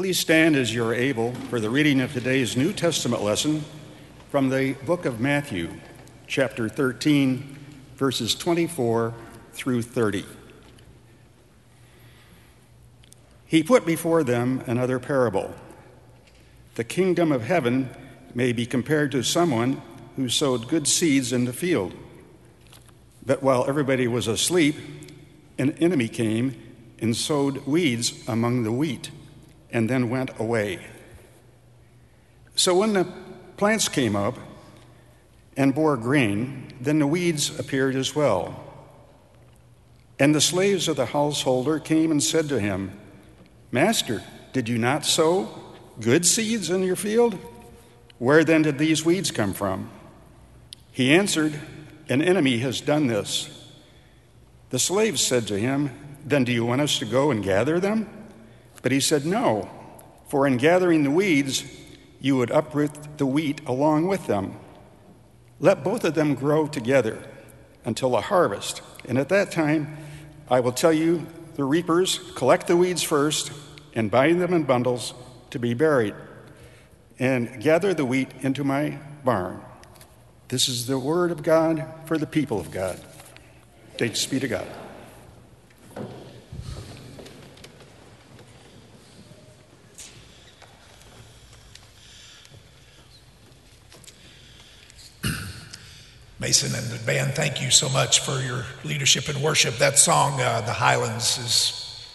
Please stand as you are able for the reading of today's New Testament lesson from the book of Matthew, chapter 13, verses 24 through 30. He put before them another parable. The kingdom of heaven may be compared to someone who sowed good seeds in the field. But while everybody was asleep, an enemy came and sowed weeds among the wheat and then went away. So when the plants came up and bore grain, then the weeds appeared as well. And the slaves of the householder came and said to him, Master, did you not sow good seeds in your field? Where then did these weeds come from? He answered, An enemy has done this. The slaves said to him, Then do you want us to go and gather them? But he said, No, for in gathering the weeds, you would uproot the wheat along with them. Let both of them grow together until the harvest. And at that time, I will tell you, the reapers collect the weeds first and bind them in bundles to be buried, and gather the wheat into my barn. This is the word of God for the people of God. Thanks be to God. Mason and the band, thank you so much for your leadership and worship. That song, uh, The Highlands, is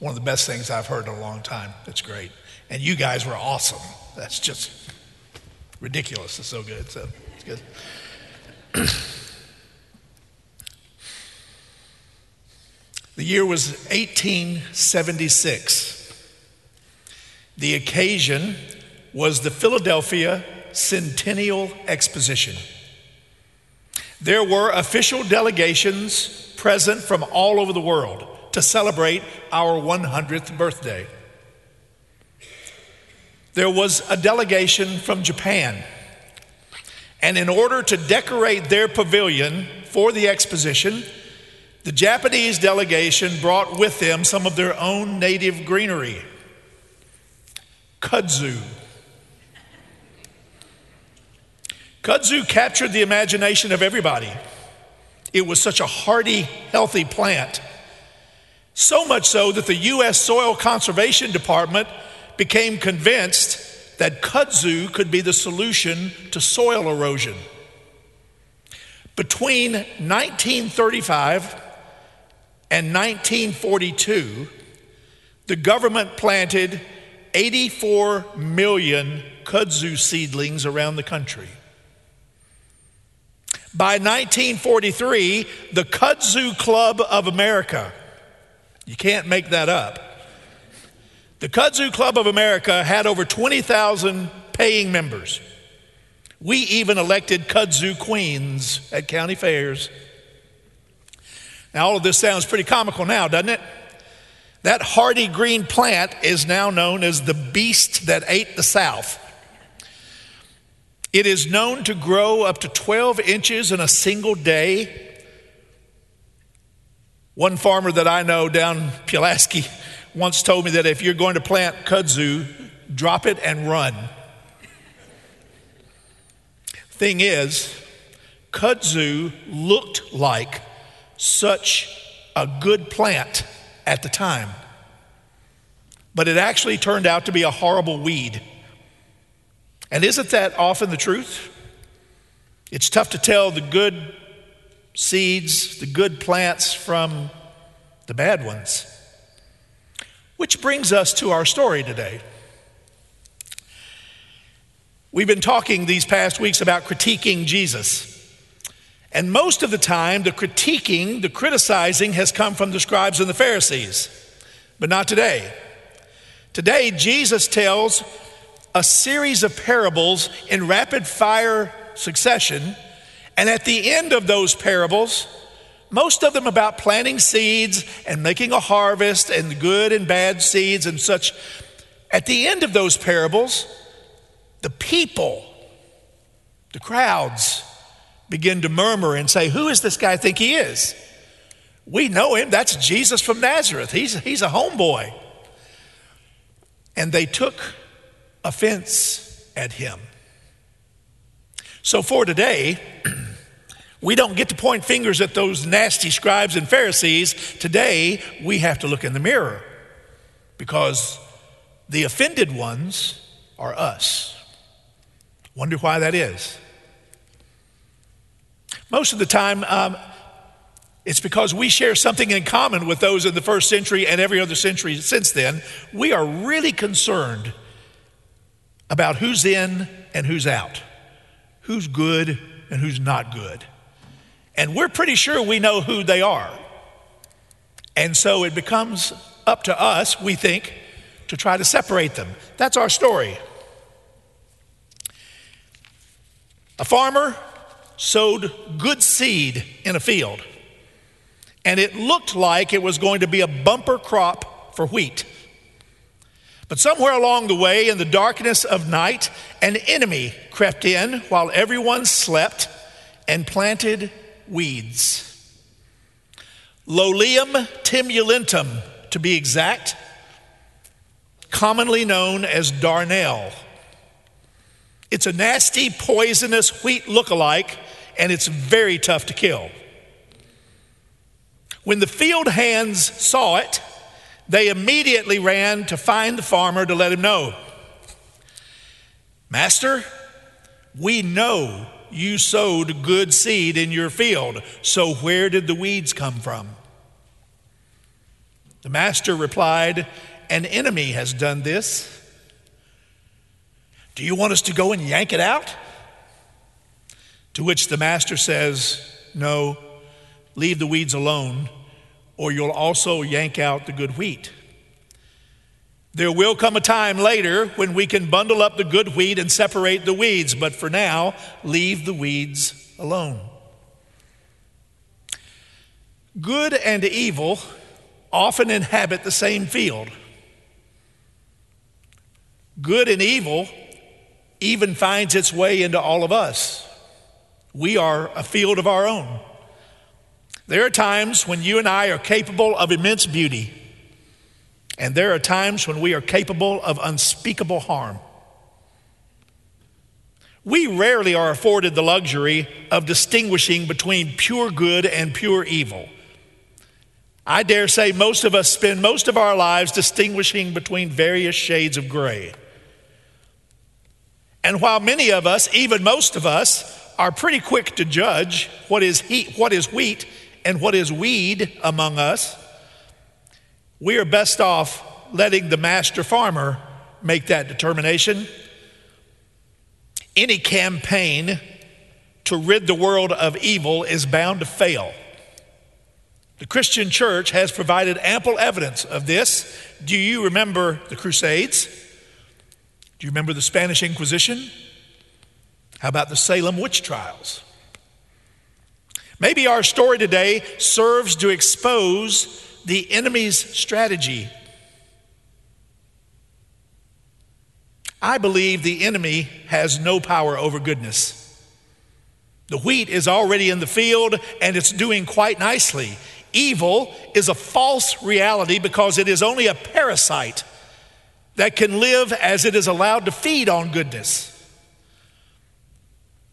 one of the best things I've heard in a long time. It's great. And you guys were awesome. That's just ridiculous. It's so good. So it's good. the year was 1876. The occasion was the Philadelphia Centennial Exposition. There were official delegations present from all over the world to celebrate our 100th birthday. There was a delegation from Japan. And in order to decorate their pavilion for the exposition, the Japanese delegation brought with them some of their own native greenery kudzu. Kudzu captured the imagination of everybody. It was such a hardy, healthy plant. So much so that the U.S. Soil Conservation Department became convinced that kudzu could be the solution to soil erosion. Between 1935 and 1942, the government planted 84 million kudzu seedlings around the country. By 1943, the Kudzu Club of America, you can't make that up. The Kudzu Club of America had over 20,000 paying members. We even elected kudzu queens at county fairs. Now, all of this sounds pretty comical now, doesn't it? That hardy green plant is now known as the beast that ate the South. It is known to grow up to 12 inches in a single day. One farmer that I know down Pulaski once told me that if you're going to plant kudzu, drop it and run. Thing is, kudzu looked like such a good plant at the time, but it actually turned out to be a horrible weed. And isn't that often the truth? It's tough to tell the good seeds, the good plants from the bad ones. Which brings us to our story today. We've been talking these past weeks about critiquing Jesus. And most of the time, the critiquing, the criticizing has come from the scribes and the Pharisees, but not today. Today, Jesus tells a series of parables in rapid fire succession. And at the end of those parables, most of them about planting seeds and making a harvest and good and bad seeds and such. At the end of those parables, the people, the crowds, begin to murmur and say, Who is this guy I think he is? We know him. That's Jesus from Nazareth. He's, he's a homeboy. and they took offense at him. So for today, we don't get to point fingers at those nasty scribes and Pharisees. Today, we have to look in the mirror because the offended ones are us. Wonder why that is. Most of the time, um, it's because we share something in common with those in the first century and every other century since then. We are really concerned about who's in and who's out, who's good and who's not good. And we're pretty sure we know who they are. And so it becomes up to us, we think, to try to separate them. That's our story. A farmer sowed good seed in a field, and it looked like it was going to be a bumper crop for wheat. But somewhere along the way, in the darkness of night, an enemy crept in while everyone slept and planted weeds. Lolium temulentum, to be exact, commonly known as darnel. It's a nasty, poisonous wheat look-alike, and it's very tough to kill. When the field hands saw it, they immediately ran to find the farmer to let him know. Master, we know you sowed good seed in your field, so where did the weeds come from? The master replied, An enemy has done this. Do you want us to go and yank it out? To which the master says, No, leave the weeds alone, or you'll also yank out the good wheat. There will come a time later when we can bundle up the good wheat and separate the weeds, but for now, leave the weeds alone. Good and evil often inhabit the same field. Good and evil even finds its way into all of us. We are a field of our own. There are times when you and I are capable of immense beauty, and there are times when we are capable of unspeakable harm. We rarely are afforded the luxury of distinguishing between pure good and pure evil. I dare say most of us spend most of our lives distinguishing between various shades of gray. And while many of us, even most of us, are pretty quick to judge what is, heat, what is wheat and what is weed among us, we are best off letting the master farmer make that determination. Any campaign to rid the world of evil is bound to fail. The Christian church has provided ample evidence of this. Do you remember the Crusades? Do you remember the Spanish Inquisition? How about the Salem witch trials? Maybe our story today serves to expose the enemy's strategy. I believe the enemy has no power over goodness. The wheat is already in the field and it's doing quite nicely. Evil is a false reality because it is only a parasite that can live as it is allowed to feed on goodness.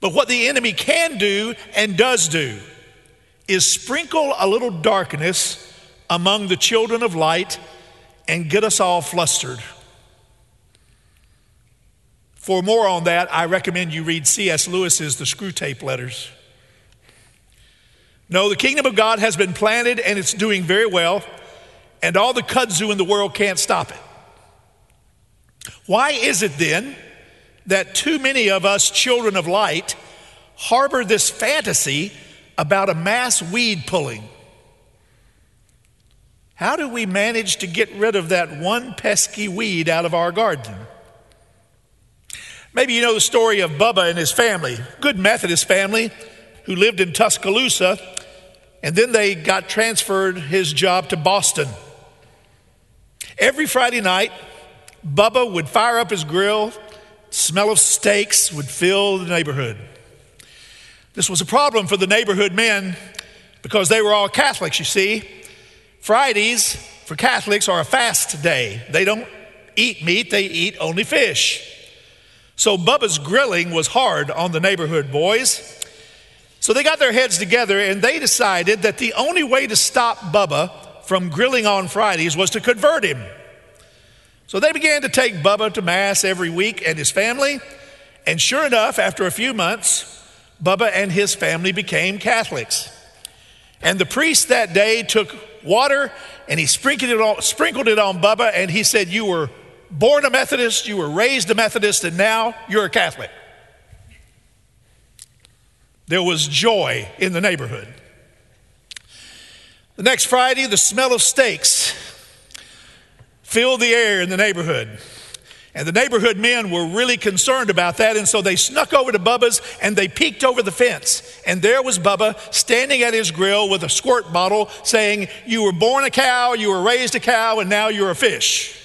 But what the enemy can do and does do is sprinkle a little darkness among the children of light and get us all flustered. For more on that, I recommend you read C.S. Lewis's The Screwtape Letters. No, the kingdom of God has been planted and it's doing very well, and all the kudzu in the world can't stop it. Why is it then that too many of us children of light harbor this fantasy about a mass weed pulling? How do we manage to get rid of that one pesky weed out of our garden? Maybe you know the story of Bubba and his family, good Methodist family who lived in Tuscaloosa, and then they got transferred his job to Boston. Every Friday night, Bubba would fire up his grill, smell of steaks would fill the neighborhood. This was a problem for the neighborhood men because they were all Catholics, you see. Fridays for Catholics are a fast day. They don't eat meat, they eat only fish. So Bubba's grilling was hard on the neighborhood boys. So they got their heads together and they decided that the only way to stop Bubba from grilling on Fridays was to convert him. So they began to take Bubba to Mass every week and his family. And sure enough, after a few months, Bubba and his family became Catholics. And the priest that day took water and he sprinkled it on, sprinkled it on Bubba and he said, You were born a Methodist, you were raised a Methodist, and now you're a Catholic. There was joy in the neighborhood. The next Friday, the smell of steaks filled the air in the neighborhood. And the neighborhood men were really concerned about that, and so they snuck over to Bubba's and they peeked over the fence. And there was Bubba standing at his grill with a squirt bottle saying, You were born a cow, you were raised a cow, and now you're a fish.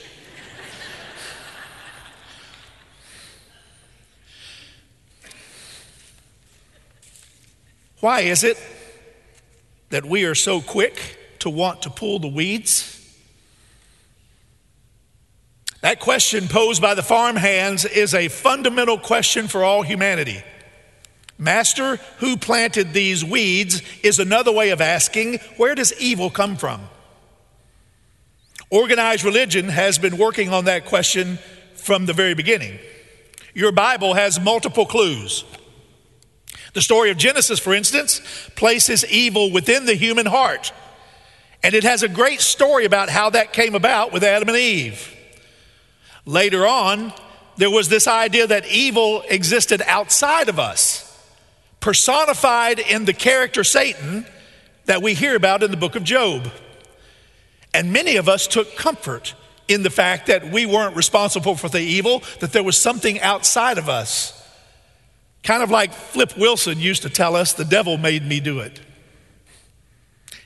Why is it that we are so quick to want to pull the weeds? That question posed by the farmhands is a fundamental question for all humanity. Master, who planted these weeds is another way of asking, where does evil come from? Organized religion has been working on that question from the very beginning. Your Bible has multiple clues. The story of Genesis, for instance, places evil within the human heart. And it has a great story about how that came about with Adam and Eve. Later on, there was this idea that evil existed outside of us, personified in the character Satan that we hear about in the book of Job. And many of us took comfort in the fact that we weren't responsible for the evil, that there was something outside of us. Kind of like Flip Wilson used to tell us, the devil made me do it.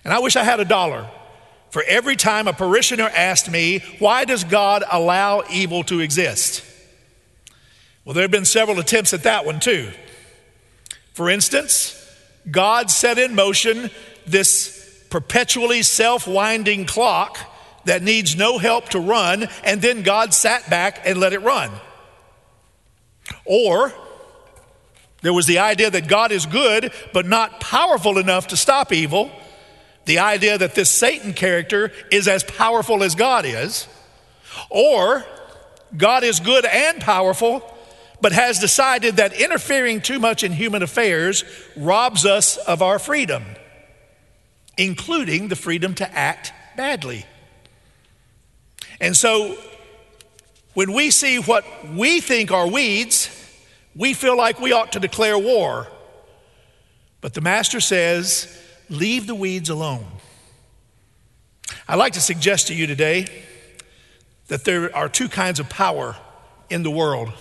And I wish I had a dollar for every time a parishioner asked me, Why does God allow evil to exist? Well, there have been several attempts at that one too. For instance, God set in motion this perpetually self winding clock that needs no help to run, and then God sat back and let it run. Or, there was the idea that God is good, but not powerful enough to stop evil. The idea that this Satan character is as powerful as God is. Or God is good and powerful, but has decided that interfering too much in human affairs robs us of our freedom, including the freedom to act badly. And so, when we see what we think are weeds, we feel like we ought to declare war. But the master says, leave the weeds alone. I'd like to suggest to you today that there are two kinds of power in the world.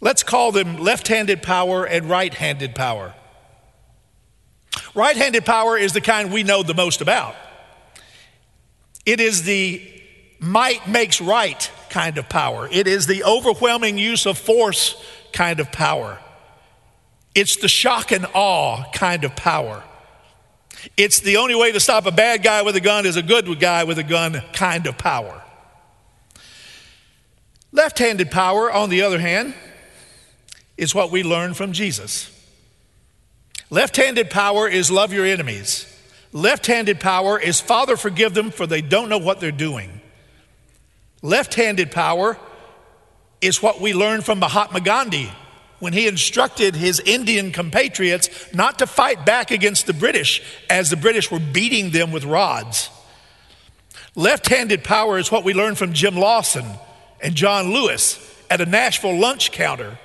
Let's call them left handed power and right handed power. Right handed power is the kind we know the most about. It is the might makes right kind of power. It is the overwhelming use of force kind of power. It's the shock and awe kind of power. It's the only way to stop a bad guy with a gun is a good guy with a gun kind of power. Left handed power, on the other hand, is what we learn from Jesus. Left handed power is love your enemies. Left handed power is Father, forgive them, for they don't know what they're doing. Left handed power is what we learn from Mahatma Gandhi when he instructed his Indian compatriots not to fight back against the British as the British were beating them with rods. Left handed power is what we learned from Jim Lawson and John Lewis at a Nashville lunch counter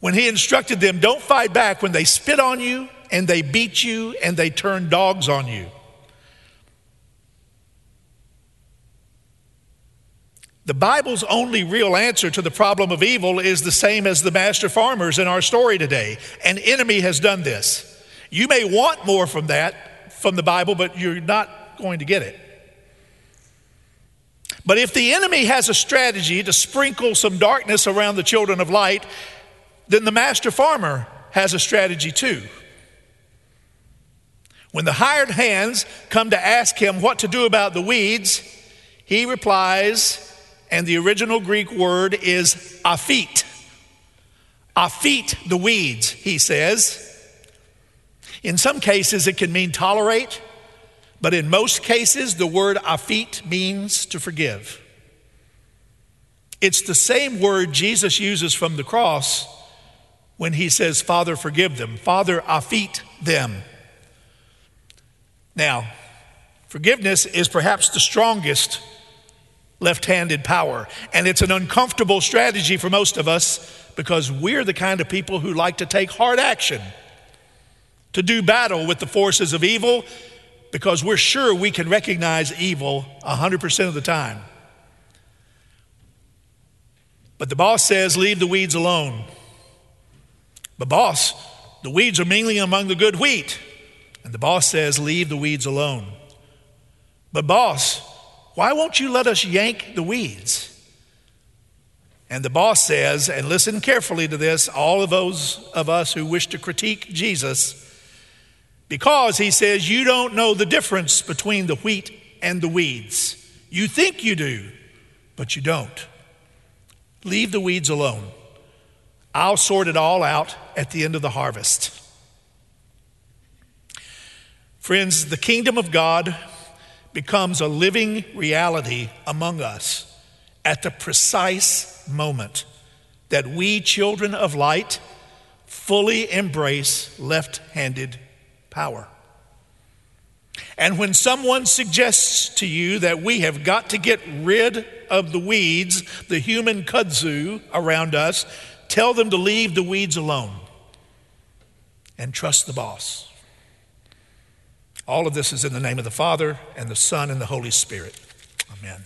when he instructed them don't fight back when they spit on you and they beat you and they turn dogs on you. The Bible's only real answer to the problem of evil is the same as the master farmers in our story today. An enemy has done this. You may want more from that, from the Bible, but you're not going to get it. But if the enemy has a strategy to sprinkle some darkness around the children of light, then the master farmer has a strategy too. When the hired hands come to ask him what to do about the weeds, He replies, and the original Greek word is aphet. Aphet the weeds, he says. In some cases, it can mean tolerate, but in most cases, the word aphet means to forgive. It's the same word Jesus uses from the cross when he says, Father, forgive them. Father, aphet them. Now, forgiveness is perhaps the strongest left handed power, and it's an uncomfortable strategy for most of us because we're the kind of people who like to take hard action to do battle with the forces of evil because we're sure we can recognize evil 100% of the time. But the boss says, Leave the weeds alone. But, boss, the weeds are mingling among the good wheat. And the boss says, Leave the weeds alone. But, boss, why won't you let us yank the weeds? And the boss says, and listen carefully to this, all of those of us who wish to critique Jesus, because he says, You don't know the difference between the wheat and the weeds. You think you do, but you don't. Leave the weeds alone. I'll sort it all out at the end of the harvest. Friends, the kingdom of God becomes a living reality among us at the precise moment that we, children of light, fully embrace left handed power. And when someone suggests to you that we have got to get rid of the weeds, the human kudzu around us, tell them to leave the weeds alone and trust the boss. All of this is in the name of the Father, and the Son, and the Holy Spirit. Amen.